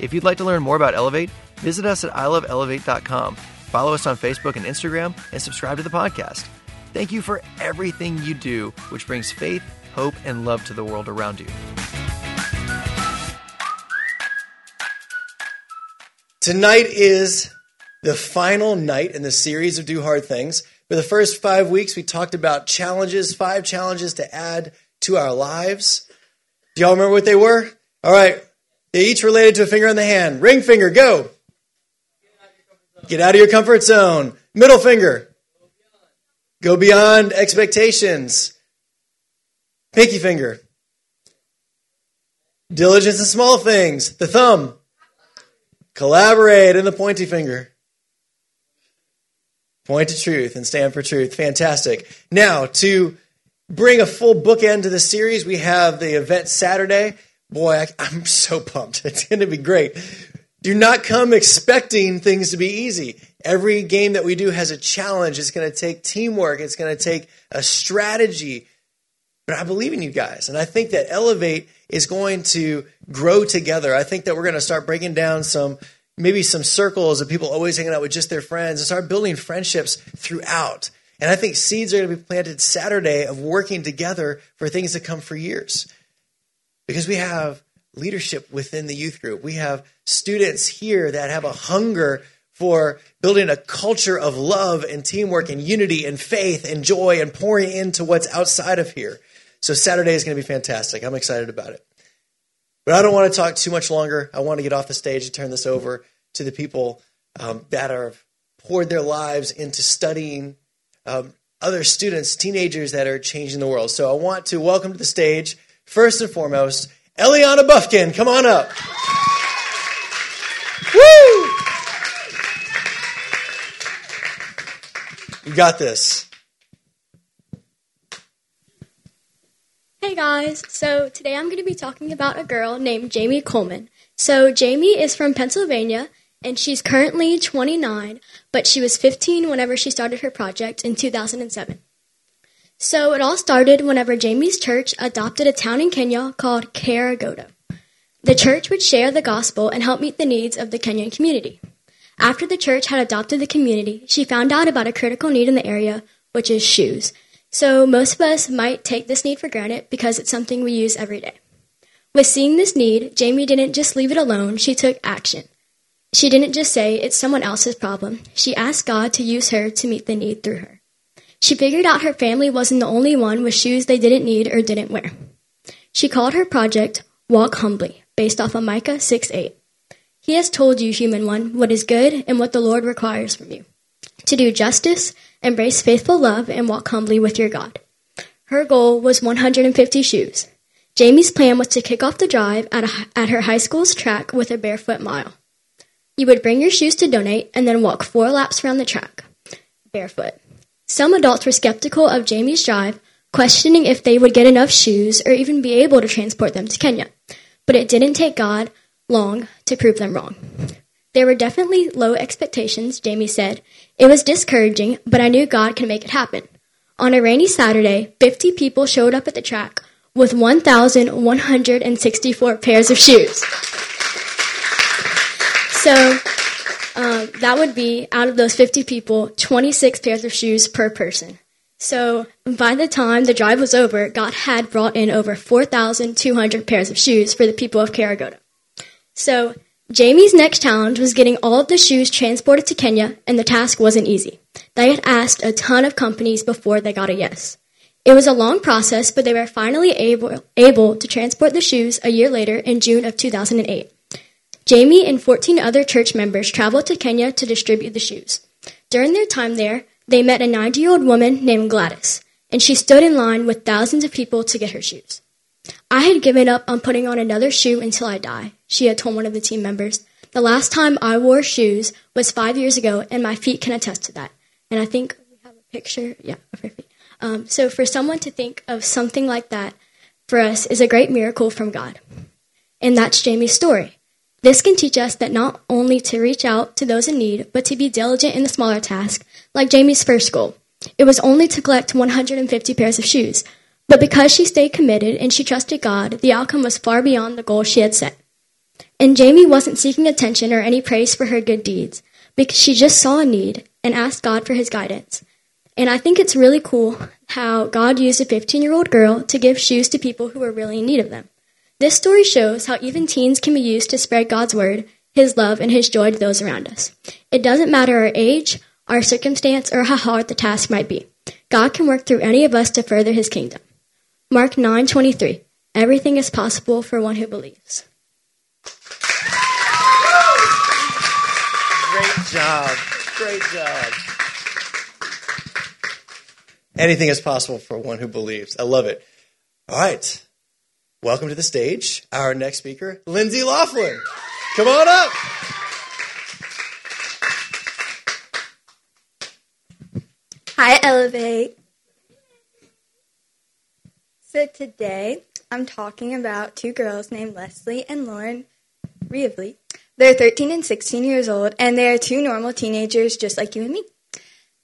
If you'd like to learn more about Elevate, visit us at iloveelevate.com. Follow us on Facebook and Instagram, and subscribe to the podcast. Thank you for everything you do, which brings faith, hope, and love to the world around you. Tonight is the final night in the series of Do Hard Things. For the first five weeks, we talked about challenges, five challenges to add to our lives. Do y'all remember what they were? All right. They each related to a finger on the hand. Ring finger, go. Get out of your comfort zone. Middle finger. Go beyond expectations. Pinky finger. Diligence in small things. The thumb. Collaborate in the pointy finger. Point to truth and stand for truth. Fantastic. Now, to bring a full bookend to the series, we have the event Saturday. Boy, I, I'm so pumped. It's going to be great. Do not come expecting things to be easy. Every game that we do has a challenge. It's going to take teamwork, it's going to take a strategy. But I believe in you guys. And I think that Elevate is going to grow together. I think that we're going to start breaking down some maybe some circles of people always hanging out with just their friends and start building friendships throughout. And I think seeds are going to be planted Saturday of working together for things to come for years. Because we have leadership within the youth group. We have students here that have a hunger for building a culture of love and teamwork and unity and faith and joy and pouring into what's outside of here. So Saturday is going to be fantastic. I'm excited about it. But I don't want to talk too much longer. I want to get off the stage and turn this over to the people um, that have poured their lives into studying um, other students, teenagers that are changing the world. So I want to welcome to the stage, first and foremost, Eliana Buffkin. Come on up. Woo! You got this. Hey guys, so today I'm going to be talking about a girl named Jamie Coleman. So, Jamie is from Pennsylvania and she's currently 29, but she was 15 whenever she started her project in 2007. So, it all started whenever Jamie's church adopted a town in Kenya called Karagoda. The church would share the gospel and help meet the needs of the Kenyan community. After the church had adopted the community, she found out about a critical need in the area, which is shoes. So most of us might take this need for granted because it's something we use every day. With seeing this need, Jamie didn't just leave it alone, she took action. She didn't just say it's someone else's problem. She asked God to use her to meet the need through her. She figured out her family wasn't the only one with shoes they didn't need or didn't wear. She called her project Walk Humbly, based off of Micah 6 8. He has told you, human one, what is good and what the Lord requires from you to do justice, embrace faithful love, and walk humbly with your God. Her goal was 150 shoes. Jamie's plan was to kick off the drive at, a, at her high school's track with a barefoot mile. You would bring your shoes to donate and then walk four laps around the track, barefoot. Some adults were skeptical of Jamie's drive, questioning if they would get enough shoes or even be able to transport them to Kenya. But it didn't take God long to prove them wrong. There were definitely low expectations, Jamie said. It was discouraging, but I knew God could make it happen. On a rainy Saturday, 50 people showed up at the track with 1,164 pairs of shoes. So um, that would be, out of those 50 people, 26 pairs of shoes per person. So by the time the drive was over, God had brought in over 4,200 pairs of shoes for the people of Karagoda. So Jamie's next challenge was getting all of the shoes transported to Kenya, and the task wasn't easy. They had asked a ton of companies before they got a yes. It was a long process, but they were finally able, able to transport the shoes a year later in June of 2008. Jamie and 14 other church members traveled to Kenya to distribute the shoes. During their time there, they met a 90 year old woman named Gladys, and she stood in line with thousands of people to get her shoes. I had given up on putting on another shoe until I die, she had told one of the team members. The last time I wore shoes was five years ago, and my feet can attest to that. And I think we have a picture, yeah, of her feet. Um, so for someone to think of something like that for us is a great miracle from God. And that's Jamie's story. This can teach us that not only to reach out to those in need, but to be diligent in the smaller task, like Jamie's first goal. It was only to collect 150 pairs of shoes, but because she stayed committed and she trusted God, the outcome was far beyond the goal she had set. And Jamie wasn't seeking attention or any praise for her good deeds, because she just saw a need and asked God for his guidance. And I think it's really cool how God used a 15 year old girl to give shoes to people who were really in need of them. This story shows how even teens can be used to spread God's word, His love, and His joy to those around us. It doesn't matter our age, our circumstance, or how hard the task might be. God can work through any of us to further His kingdom. Mark 9:23. Everything is possible for one who believes. Great job. Great job. Anything is possible for one who believes. I love it. All right. Welcome to the stage, our next speaker, Lindsay Laughlin. Come on up. Hi, Elevate. So today I'm talking about two girls named Leslie and Lauren Rively. They're 13 and 16 years old, and they are two normal teenagers just like you and me.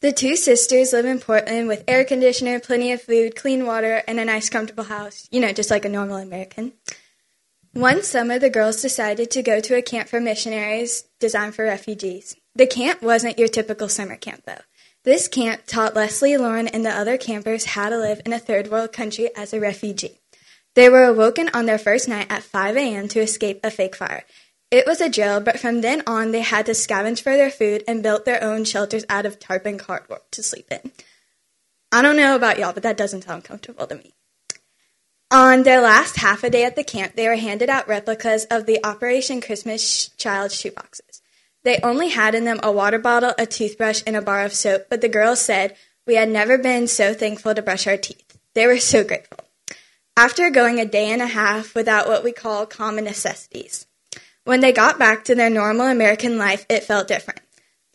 The two sisters live in Portland with air conditioner, plenty of food, clean water, and a nice, comfortable house. You know, just like a normal American. One summer, the girls decided to go to a camp for missionaries designed for refugees. The camp wasn't your typical summer camp, though. This camp taught Leslie, Lauren, and the other campers how to live in a third world country as a refugee. They were awoken on their first night at 5 a.m. to escape a fake fire. It was a jail, but from then on, they had to scavenge for their food and built their own shelters out of tarp and cardboard to sleep in. I don't know about y'all, but that doesn't sound comfortable to me. On their last half a day at the camp, they were handed out replicas of the Operation Christmas Child shoeboxes. They only had in them a water bottle, a toothbrush, and a bar of soap, but the girls said, We had never been so thankful to brush our teeth. They were so grateful. After going a day and a half without what we call common necessities, when they got back to their normal American life, it felt different.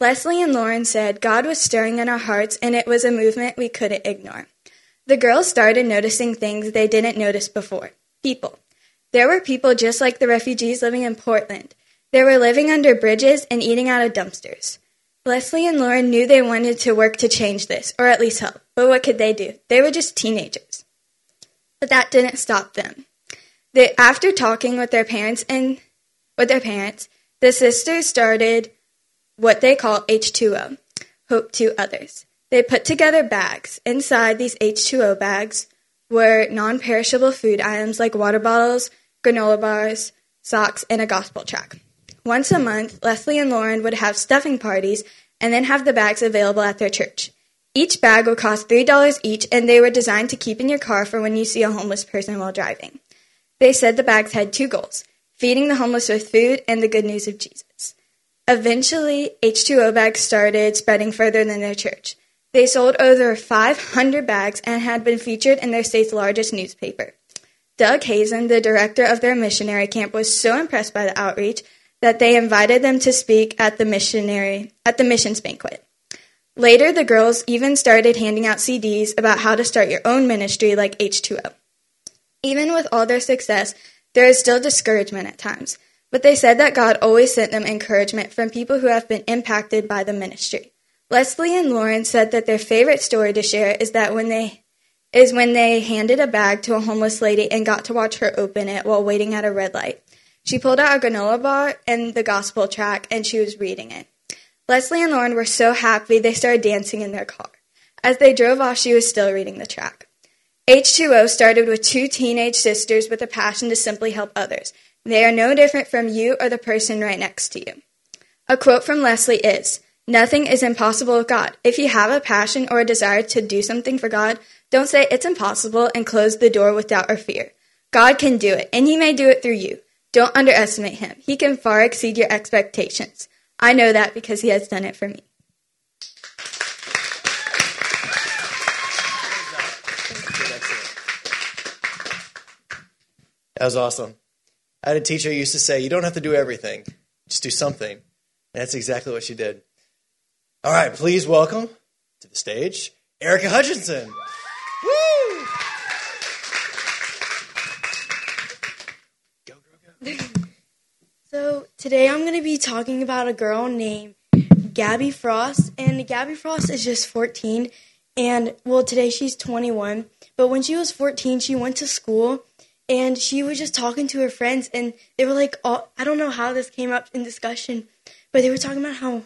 Leslie and Lauren said God was stirring in our hearts and it was a movement we couldn't ignore. The girls started noticing things they didn't notice before people. There were people just like the refugees living in Portland. They were living under bridges and eating out of dumpsters. Leslie and Lauren knew they wanted to work to change this, or at least help. But what could they do? They were just teenagers. But that didn't stop them. They, after talking with their parents and with their parents, the sisters started what they call H2O, Hope to Others. They put together bags. Inside these H2O bags were non perishable food items like water bottles, granola bars, socks, and a gospel track. Once a month, Leslie and Lauren would have stuffing parties and then have the bags available at their church. Each bag would cost $3 each, and they were designed to keep in your car for when you see a homeless person while driving. They said the bags had two goals feeding the homeless with food and the good news of Jesus. Eventually, H2O bags started spreading further than their church. They sold over 500 bags and had been featured in their state's largest newspaper. Doug Hazen, the director of their missionary camp, was so impressed by the outreach that they invited them to speak at the missionary at the missions banquet. Later, the girls even started handing out CDs about how to start your own ministry like H2O. Even with all their success, there is still discouragement at times, but they said that God always sent them encouragement from people who have been impacted by the ministry. Leslie and Lauren said that their favorite story to share is that when they is when they handed a bag to a homeless lady and got to watch her open it while waiting at a red light. She pulled out a granola bar and the gospel track and she was reading it. Leslie and Lauren were so happy they started dancing in their car. As they drove off, she was still reading the track. H2O started with two teenage sisters with a passion to simply help others. They are no different from you or the person right next to you. A quote from Leslie is Nothing is impossible with God. If you have a passion or a desire to do something for God, don't say it's impossible and close the door with doubt or fear. God can do it, and He may do it through you. Don't underestimate Him. He can far exceed your expectations. I know that because He has done it for me. That was awesome. I had a teacher who used to say, You don't have to do everything, just do something. And that's exactly what she did. All right, please welcome to the stage Erica Hutchinson. Woo! Go, go, go. So today I'm going to be talking about a girl named Gabby Frost, and Gabby Frost is just 14, and well today she's 21. But when she was 14, she went to school, and she was just talking to her friends, and they were like, oh, I don't know how this came up in discussion, but they were talking about how,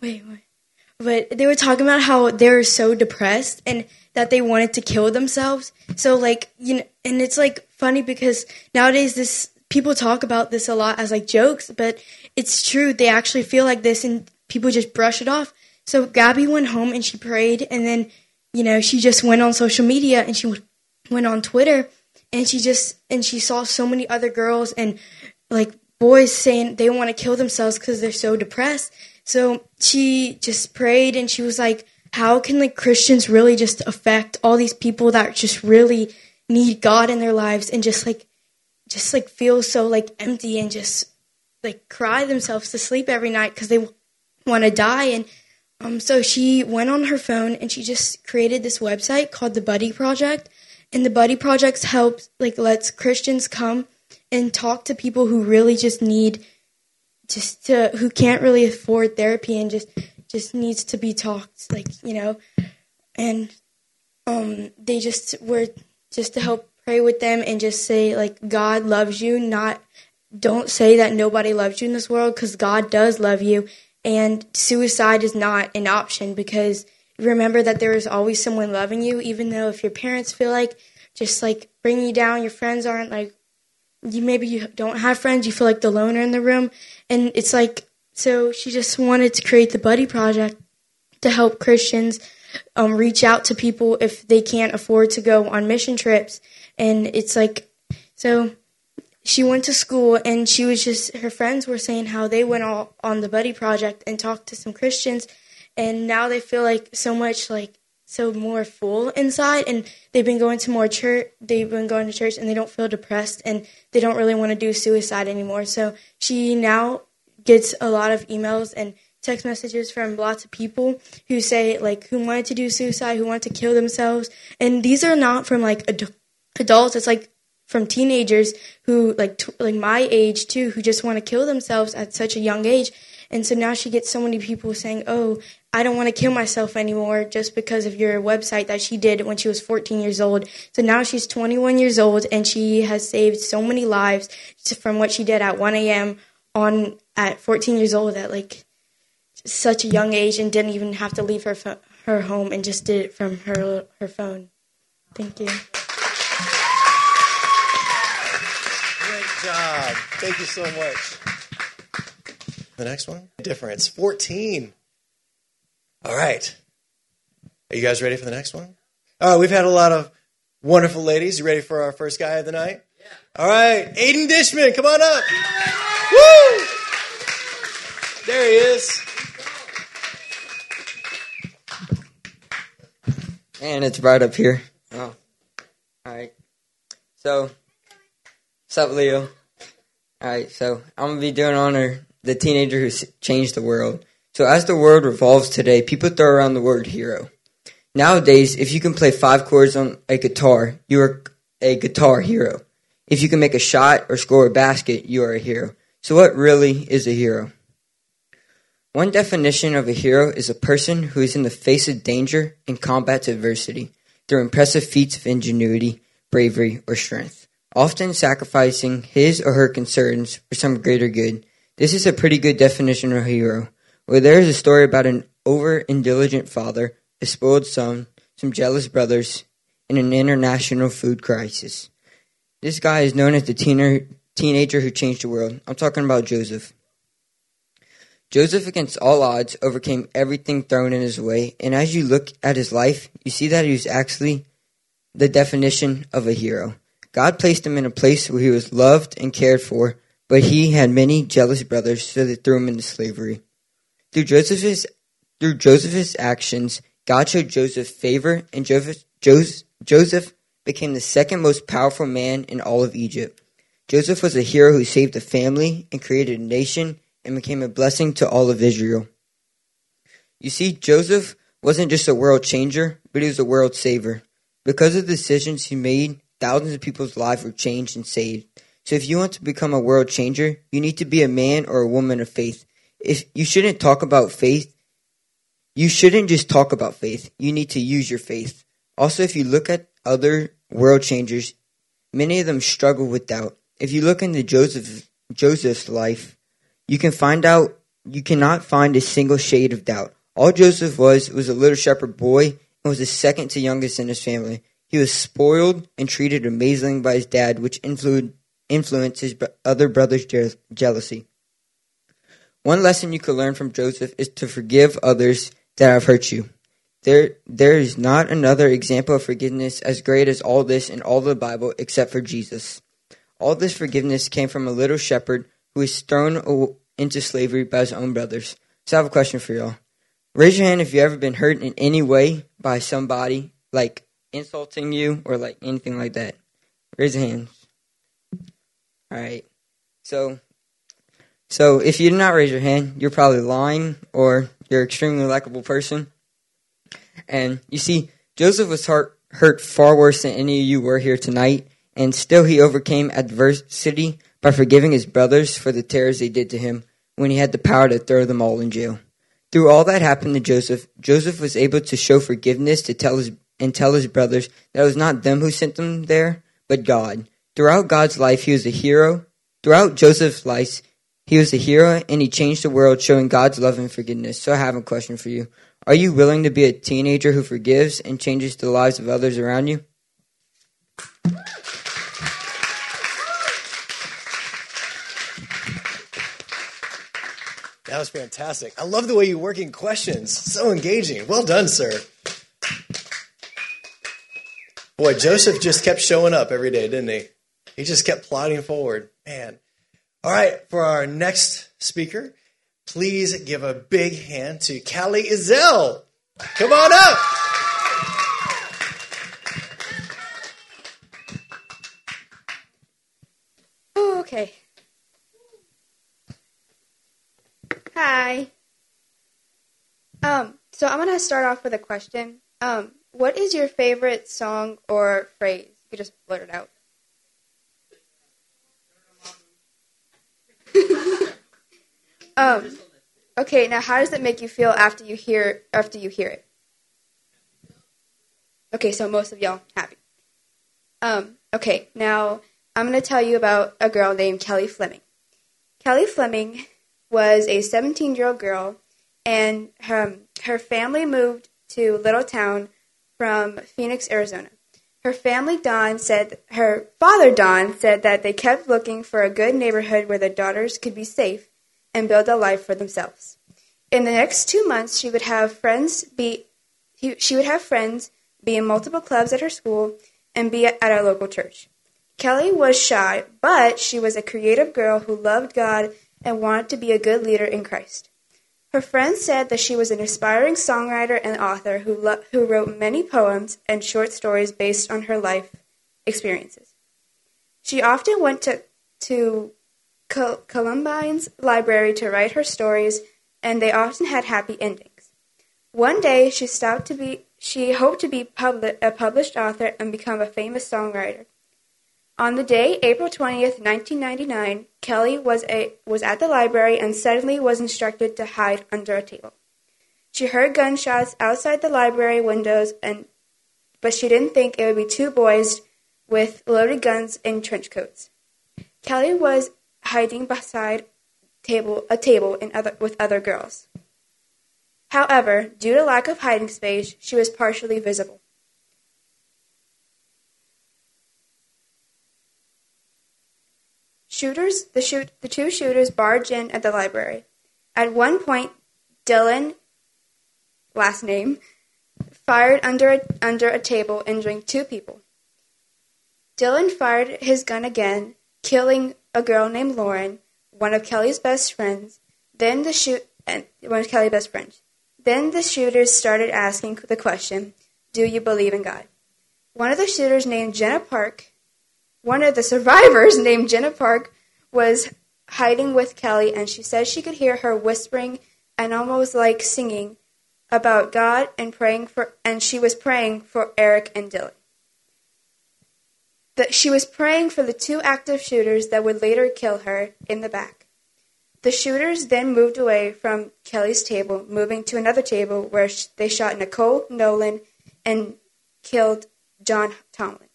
wait, wait, but they were talking about how they were so depressed and that they wanted to kill themselves. So like you know, and it's like funny because nowadays this people talk about this a lot as like jokes, but it's true. They actually feel like this, and people just brush it off. So Gabby went home and she prayed, and then you know she just went on social media and she went on Twitter, and she just and she saw so many other girls and like boys saying they want to kill themselves because they're so depressed. So she just prayed and she was like, how can like Christians really just affect all these people that just really need God in their lives and just like just like feel so like empty and just like cry themselves to sleep every night because they want to die and um so she went on her phone and she just created this website called the Buddy Project and the Buddy projects helps like lets Christians come and talk to people who really just need just to who can't really afford therapy and just just needs to be talked like you know. And um they just were just to help pray with them and just say like God loves you not don't say that nobody loves you in this world cuz God does love you. And suicide is not an option because remember that there is always someone loving you even though if your parents feel like just like bringing you down your friends aren't like you maybe you don't have friends you feel like the loner in the room. And it's like so she just wanted to create the buddy project to help christians um, reach out to people if they can't afford to go on mission trips. And it's like so she went to school and she was just her friends were saying how they went all on the buddy project and talked to some christians and now they feel like so much like so more full inside. And they've been going to more church they've been going to church and they don't feel depressed and they don't really want to do suicide anymore. So she now gets a lot of emails and text messages from lots of people who say like who wanted to do suicide who want to kill themselves. And these are not from like ad- adults. It's like from teenagers who like t- like my age too who just want to kill themselves at such a young age. And so now she gets so many people saying oh I don't want to kill myself anymore just because of your website that she did when she was 14 years old. So now she's 21 years old and she has saved so many lives from what she did at 1 a.m. on at 14 years old at like such a young age and didn't even have to leave her fo- her home and just did it from her her phone. Thank you. Great job. Thank you so much. The next one? Difference 14. All right. Are you guys ready for the next one? All right, we've had a lot of wonderful ladies. You ready for our first guy of the night? Yeah. All right, Aiden Dishman, come on up. Woo! There he is. And it's right up here. Oh. Alright. So, what's up, Leo? Alright, so I'm going to be doing honor the teenager who changed the world. So as the world revolves today, people throw around the word hero. Nowadays, if you can play five chords on a guitar, you are a guitar hero. If you can make a shot or score a basket, you are a hero. So what really is a hero? One definition of a hero is a person who is in the face of danger and combats adversity through impressive feats of ingenuity, bravery, or strength, often sacrificing his or her concerns for some greater good. This is a pretty good definition of a hero. Where there is a story about an over indulgent father, a spoiled son, some jealous brothers, and an international food crisis. This guy is known as the teener, teenager who changed the world. I'm talking about Joseph. Joseph, against all odds, overcame everything thrown in his way, and as you look at his life, you see that he was actually the definition of a hero. God placed him in a place where he was loved and cared for, but he had many jealous brothers, so they threw him into slavery. Through Joseph's actions, God showed Joseph favor, and Joseph, Joseph became the second most powerful man in all of Egypt. Joseph was a hero who saved a family and created a nation and became a blessing to all of Israel. You see, Joseph wasn't just a world changer, but he was a world saver. Because of the decisions he made, thousands of people's lives were changed and saved. So if you want to become a world changer, you need to be a man or a woman of faith. If you shouldn't talk about faith, you shouldn't just talk about faith. You need to use your faith. Also, if you look at other world changers, many of them struggle with doubt. If you look into Joseph Joseph's life, you can find out you cannot find a single shade of doubt. All Joseph was was a little shepherd boy and was the second to youngest in his family. He was spoiled and treated amazingly by his dad, which influenced influence his other brothers' je- jealousy. One lesson you could learn from Joseph is to forgive others that have hurt you. There, there is not another example of forgiveness as great as all this in all the Bible except for Jesus. All this forgiveness came from a little shepherd who was thrown into slavery by his own brothers. So I have a question for y'all. Raise your hand if you've ever been hurt in any way by somebody, like insulting you or like anything like that. Raise your hands. All right. So, so if you did not raise your hand, you're probably lying or you're an extremely likable person. And you see, Joseph was hurt, hurt far worse than any of you were here tonight, and still he overcame adversity by forgiving his brothers for the terrors they did to him when he had the power to throw them all in jail. Through all that happened to Joseph, Joseph was able to show forgiveness to tell his and tell his brothers that it was not them who sent them there, but God. Throughout God's life, he was a hero. Throughout Joseph's life, he was a hero and he changed the world, showing God's love and forgiveness. So I have a question for you. Are you willing to be a teenager who forgives and changes the lives of others around you? That was fantastic. I love the way you work in questions. So engaging. Well done, sir. Boy, Joseph just kept showing up every day, didn't he? He just kept plodding forward. Man. All right, for our next speaker, please give a big hand to Callie Izell. Come on up. Okay. Hi. Um, so I'm gonna start off with a question. Um, what is your favorite song or phrase? You could just blurt it out. Um, okay, now how does it make you feel after you hear after you hear it? Okay, so most of y'all happy. Um, okay, now I'm going to tell you about a girl named Kelly Fleming. Kelly Fleming was a 17 year old girl, and her, her family moved to Littleton from Phoenix, Arizona. Her family, Don, said her father, Don, said that they kept looking for a good neighborhood where their daughters could be safe and build a life for themselves. In the next two months, she would have friends be she would have friends be in multiple clubs at her school and be at our local church. Kelly was shy, but she was a creative girl who loved God and wanted to be a good leader in Christ. Her friends said that she was an aspiring songwriter and author who, lo- who wrote many poems and short stories based on her life experiences. She often went to, to Col- Columbine's library to write her stories, and they often had happy endings. One day, she stopped to be she hoped to be publi- a published author and become a famous songwriter. On the day, April 20th, 1999, Kelly was, a, was at the library and suddenly was instructed to hide under a table. She heard gunshots outside the library windows, and, but she didn't think it would be two boys with loaded guns and trench coats. Kelly was hiding beside table, a table other, with other girls. However, due to lack of hiding space, she was partially visible. Shooters, the, shoot, the two shooters barged in at the library. At one point, Dylan, last name, fired under a, under a table, injuring two people. Dylan fired his gun again, killing a girl named Lauren, one of Kelly's best friends. Then the shoot and one of Kelly's best friends. Then the shooters started asking the question, "Do you believe in God?" One of the shooters named Jenna Park one of the survivors, named Jenna Park, was hiding with Kelly, and she said she could hear her whispering and almost like singing about God and praying for, and she was praying for Eric and Dylan. That she was praying for the two active shooters that would later kill her in the back. The shooters then moved away from Kelly's table, moving to another table where they shot Nicole Nowlen and killed John Tomlin.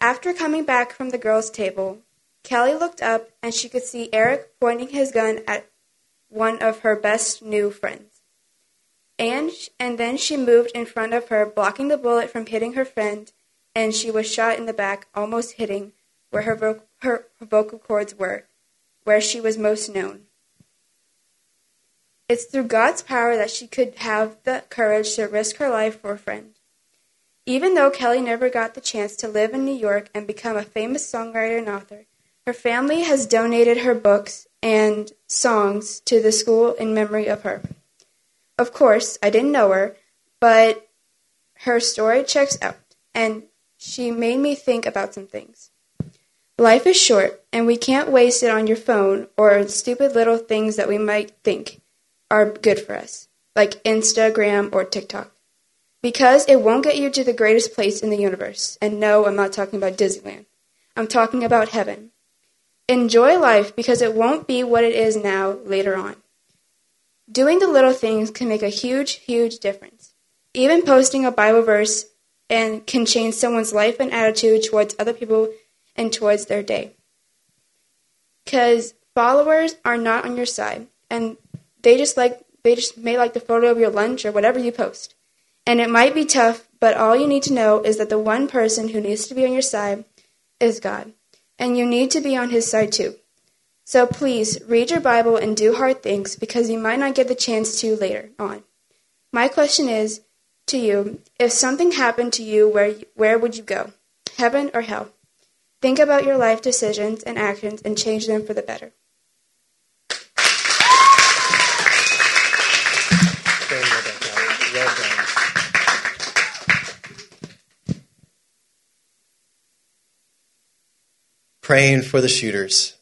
After coming back from the girls' table, Kelly looked up and she could see Eric pointing his gun at one of her best new friends. And, and then she moved in front of her, blocking the bullet from hitting her friend, and she was shot in the back, almost hitting where her, vo- her, her vocal cords were, where she was most known. It's through God's power that she could have the courage to risk her life for a friend. Even though Kelly never got the chance to live in New York and become a famous songwriter and author, her family has donated her books and songs to the school in memory of her. Of course, I didn't know her, but her story checks out, and she made me think about some things. Life is short, and we can't waste it on your phone or stupid little things that we might think are good for us, like Instagram or TikTok. Because it won't get you to the greatest place in the universe. And no, I'm not talking about Disneyland. I'm talking about heaven. Enjoy life because it won't be what it is now later on. Doing the little things can make a huge, huge difference. Even posting a Bible verse and can change someone's life and attitude towards other people and towards their day. Because followers are not on your side, and they just like they just may like the photo of your lunch or whatever you post. And it might be tough, but all you need to know is that the one person who needs to be on your side is God. And you need to be on his side too. So please read your Bible and do hard things because you might not get the chance to later on. My question is to you if something happened to you, where, where would you go? Heaven or hell? Think about your life decisions and actions and change them for the better. Praying for the shooters.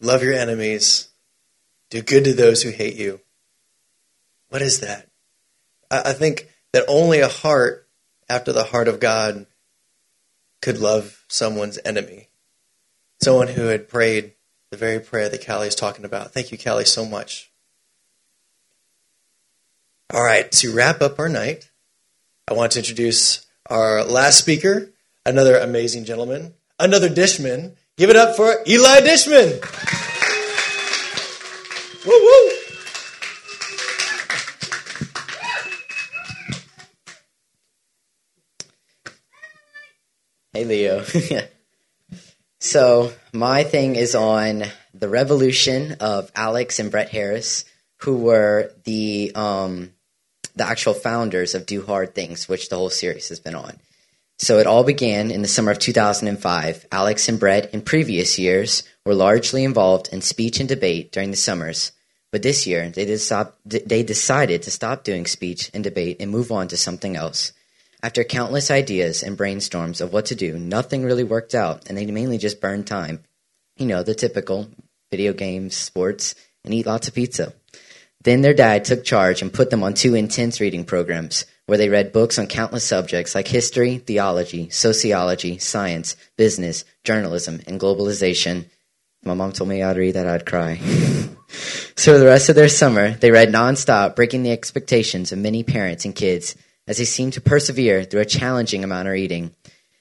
Love your enemies. Do good to those who hate you. What is that? I, I think that only a heart after the heart of God could love someone's enemy. Someone who had prayed the very prayer that Callie is talking about. Thank you, Callie, so much. All right, to wrap up our night, I want to introduce our last speaker, another amazing gentleman, another Dishman. Give it up for Eli Dishman. Woo woo! Hey, Leo. so, my thing is on the Rebelution of Alex and Brett Harris, who were the um, the actual founders of Do Hard Things, which the whole series has been on. So it all began in the summer of 2005. Alex and Brett, in previous years, were largely involved in speech and debate during the summers. But this year, they, did stop, they decided to stop doing speech and debate and move on to something else. After countless ideas and brainstorms of what to do, nothing really worked out, and they mainly just burned time. You know, the typical video games, sports, and eat lots of pizza. Then their dad took charge and put them on two intense reading programs where they read books on countless subjects like history, theology, sociology, science, business, journalism, and globalization. My mom told me I'd read that, I'd cry. so the rest of their summer, they read nonstop, breaking the expectations of many parents and kids as they seemed to persevere through a challenging amount of reading.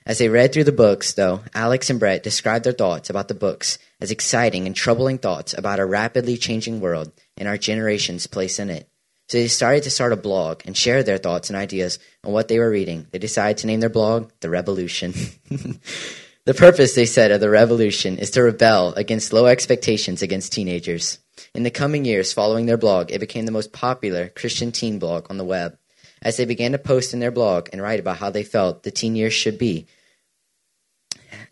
As they read through the books, though, Alex and Brett described their thoughts about the books as exciting and troubling thoughts about a rapidly changing world and our generation's place in it. So they decided to start a blog and share their thoughts and ideas on what they were reading. They decided to name their blog The Rebelution. the purpose, they said, of the Rebelution is to rebel against low expectations against teenagers. In the coming years following their blog, it became the most popular Christian teen blog on the web. As they began to post in their blog and write about how they felt the teen years should be,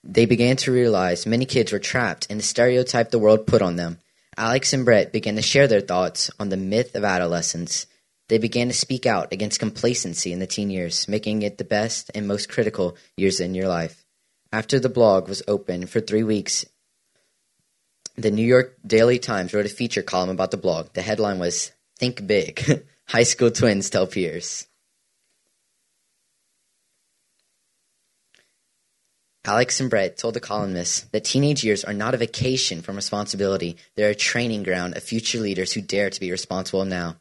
they began to realize many kids were trapped in the stereotype the world put on them Alex and Brett began to share their thoughts on the myth of adolescence. They began to speak out against complacency in the teen years, making it the best and most critical years in your life. After the blog was open for three weeks, The New York Daily Times wrote a feature column about the blog. The headline was Think Big High School Twins Tell Peers. Alex and Brett told the columnists that teenage years are not a vacation from responsibility, they're a training ground of future leaders who dare to be responsible now.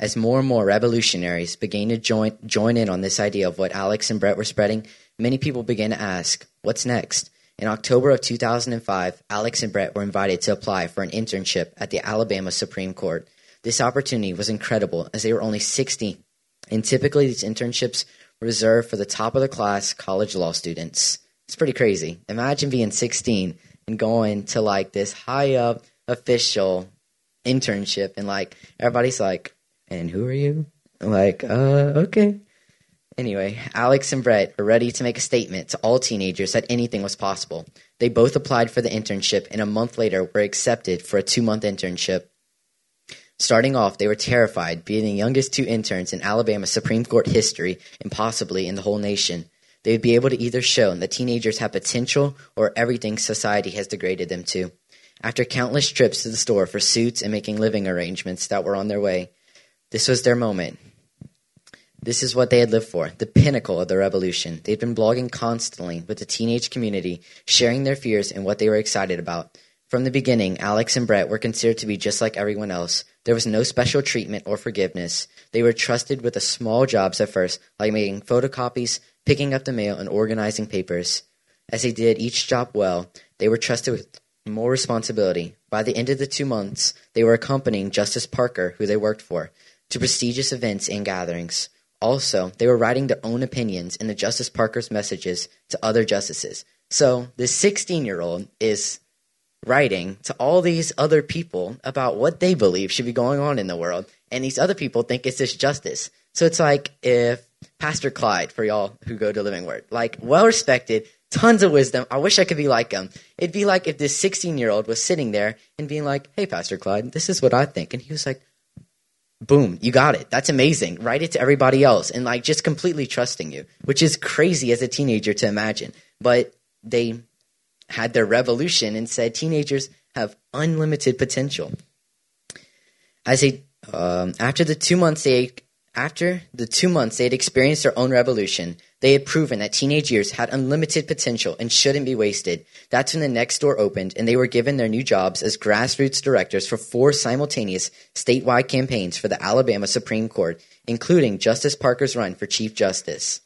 As more and more rebelutionaries began to join, join in on this idea of what Alex and Brett were spreading, many people began to ask, What's next? In October of 2005, Alex and Brett were invited to apply for an internship at the Alabama Supreme Court. This opportunity was incredible as they were only 16, and typically these internships were reserved for the top of the class college law students. It's pretty crazy. Imagine being 16 and going to like this high up official internship, and like everybody's like, and who are you? I'm like, uh, okay. Anyway, Alex and Brett are ready to make a statement to all teenagers that anything was possible. They both applied for the internship and a month later were accepted for a two month internship. Starting off, they were terrified, being the youngest two interns in Alabama Supreme Court history and possibly in the whole nation. They would be able to either show that teenagers have potential or everything society has degraded them to. After countless trips to the store for suits and making living arrangements that were on their way, this was their moment. This is what they had lived for, the pinnacle of the Rebelution. They'd been blogging constantly with the teenage community, sharing their fears and what they were excited about. From the beginning, Alex and Brett were considered to be just like everyone else. There was no special treatment or forgiveness. They were trusted with the small jobs at first, like making photocopies, picking up the mail, and organizing papers. As they did each job well, they were trusted with more responsibility. By the end of the two months, they were accompanying Justice Parker, who they worked for, to prestigious events and gatherings. Also, they were writing their own opinions in the Justice Parker's messages to other justices. So, this 16 year old is writing to all these other people about what they believe should be going on in the world, and these other people think it's just justice. So, it's like if Pastor Clyde, for y'all who go to Living Word, like well respected, tons of wisdom. I wish I could be like him. It'd be like if this 16 year old was sitting there and being like, hey, Pastor Clyde, this is what I think. And he was like, boom, you got it. That's amazing. Write it to everybody else and like just completely trusting you, which is crazy as a teenager to imagine. But they had their revolution and said teenagers have unlimited potential. As a um, after the two months they after the two months they had experienced their own revolution, they had proven that teenage years had unlimited potential and shouldn't be wasted. That's when the next door opened and they were given their new jobs as grassroots directors for four simultaneous statewide campaigns for the Alabama Supreme Court, including Justice Parker's run for Chief Justice.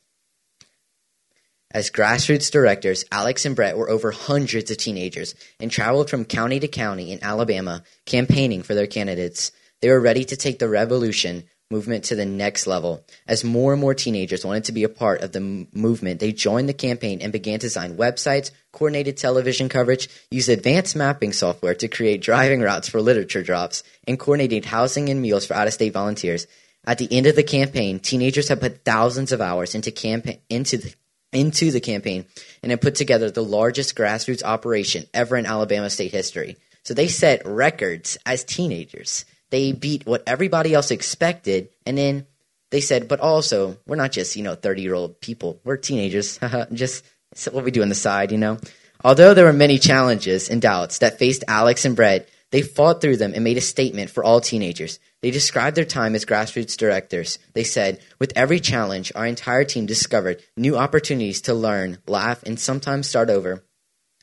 As grassroots directors, Alex and Brett were over hundreds of teenagers and traveled from county to county in Alabama campaigning for their candidates. They were ready to take the Rebelution movement to the next level. As more and more teenagers wanted to be a part of the m- movement, they joined the campaign and began to design websites, coordinated television coverage, used advanced mapping software to create driving routes for literature drops, and coordinated housing and meals for out of state volunteers. At the end of the campaign, teenagers had put thousands of hours into campaign into the into the campaign and had put together the largest grassroots operation ever in Alabama state history. So they set records as teenagers they beat what everybody else expected, and then they said, but also we're not just you know thirty year old people, we're teenagers, just what we do on the side, you know. Although there were many challenges and doubts that faced Alex and Brett, they fought through them and made a statement for all teenagers. They described their time as grassroots directors. They said, with every challenge, our entire team discovered new opportunities to learn, laugh, and sometimes start over.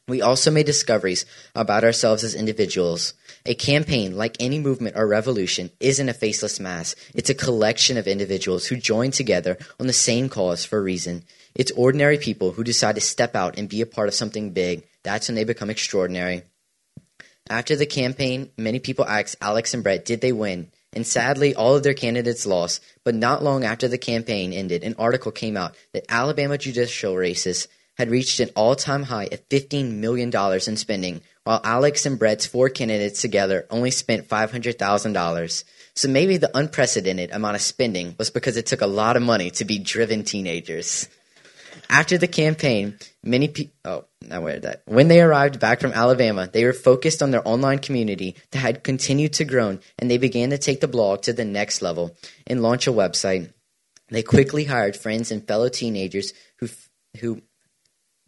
We also made discoveries about ourselves as individuals. A campaign, like any movement or revolution, isn't a faceless mass. It's a collection of individuals who join together on the same cause for a reason. It's ordinary people who decide to step out and be a part of something big. That's when they become extraordinary. After the campaign, many people asked Alex and Brett, did they win? And sadly, all of their candidates lost. But not long after the campaign ended, an article came out that Alabama judicial races had reached an all time high of $15 million in spending, while Alex and Brett's four candidates together only spent $500,000. So maybe the unprecedented amount of spending was because it took a lot of money to be driven teenagers. After the campaign, many people, oh, where that? When they arrived back from Alabama, they were focused on their online community that had continued to grow, and they began to take the blog to the next level and launch a website. They quickly hired friends and fellow teenagers who, who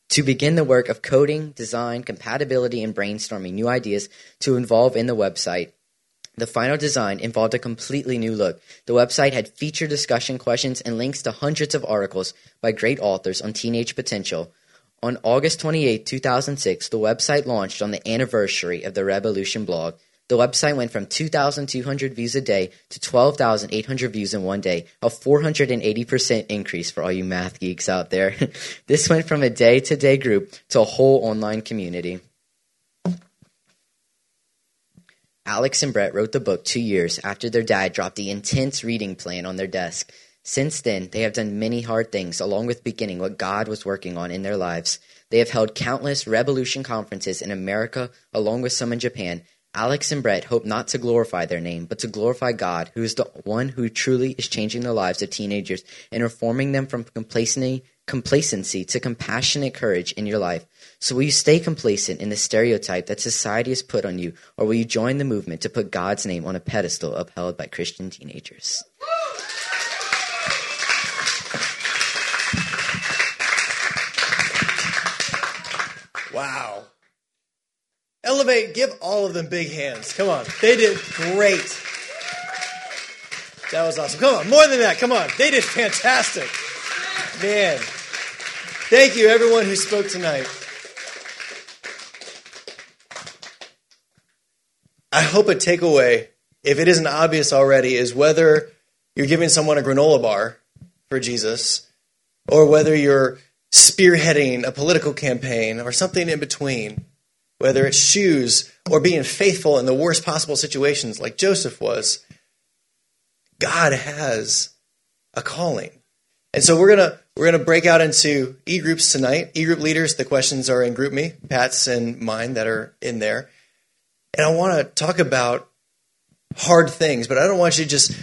to begin the work of coding, design, compatibility, and brainstorming new ideas to involve in the website. The final design involved a completely new look. The website had feature discussion questions and links to hundreds of articles by great authors on teenage potential. On August 28, 2006, the website launched on the anniversary of the Rebelution blog. The website went from 2,200 views a day to 12,800 views in one day, a 480% increase for all you math geeks out there. this went from a day to day group to a whole online community. Alex and Brett wrote the book two years after their dad dropped the intense reading plan on their desk. Since then, they have done many hard things, along with beginning what God was working on in their lives. They have held countless Rebelution conferences in America, along with some in Japan. Alex and Brett hope not to glorify their name, but to glorify God, who is the one who truly is changing the lives of teenagers and reforming them from complacency, to compassionate courage in your life. So will you stay complacent in the stereotype that society has put on you, or will you join the movement to put God's name on a pedestal upheld by Christian teenagers? Elevate, give all of them big hands. Come on. They did great. That was awesome. Come on, more than that. Come on. They did fantastic. Man. Thank you, everyone who spoke tonight. I hope a takeaway, if it isn't obvious already, is whether you're giving someone a granola bar for Jesus or whether you're spearheading a political campaign or something in between, whether it's shoes or being faithful in the worst possible situations like Joseph was, God has a calling. And so we're gonna we're gonna break out into e groups tonight. E group leaders, the questions are in GroupMe, Pat's and mine that are in there. And I want to talk about hard things, but I don't want you to just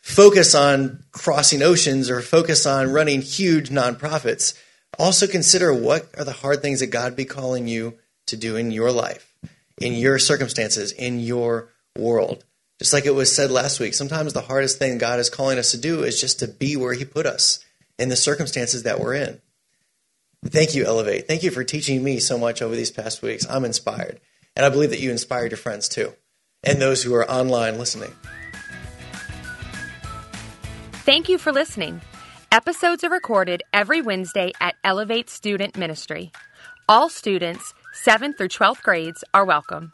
focus on crossing oceans or focus on running huge nonprofits. Also consider what are the hard things that God be calling you to do in your life, in your circumstances, in your world. Just like it was said last week, sometimes the hardest thing God is calling us to do is just to be where He put us in the circumstances that we're in. Thank you, Elevate. Thank you for teaching me so much over these past weeks. I'm inspired. And I believe that you inspired your friends too, and those who are online listening. Thank you for listening. Episodes are recorded every Wednesday at Elevate Student Ministry. All students, 7th through 12th grades, are welcome.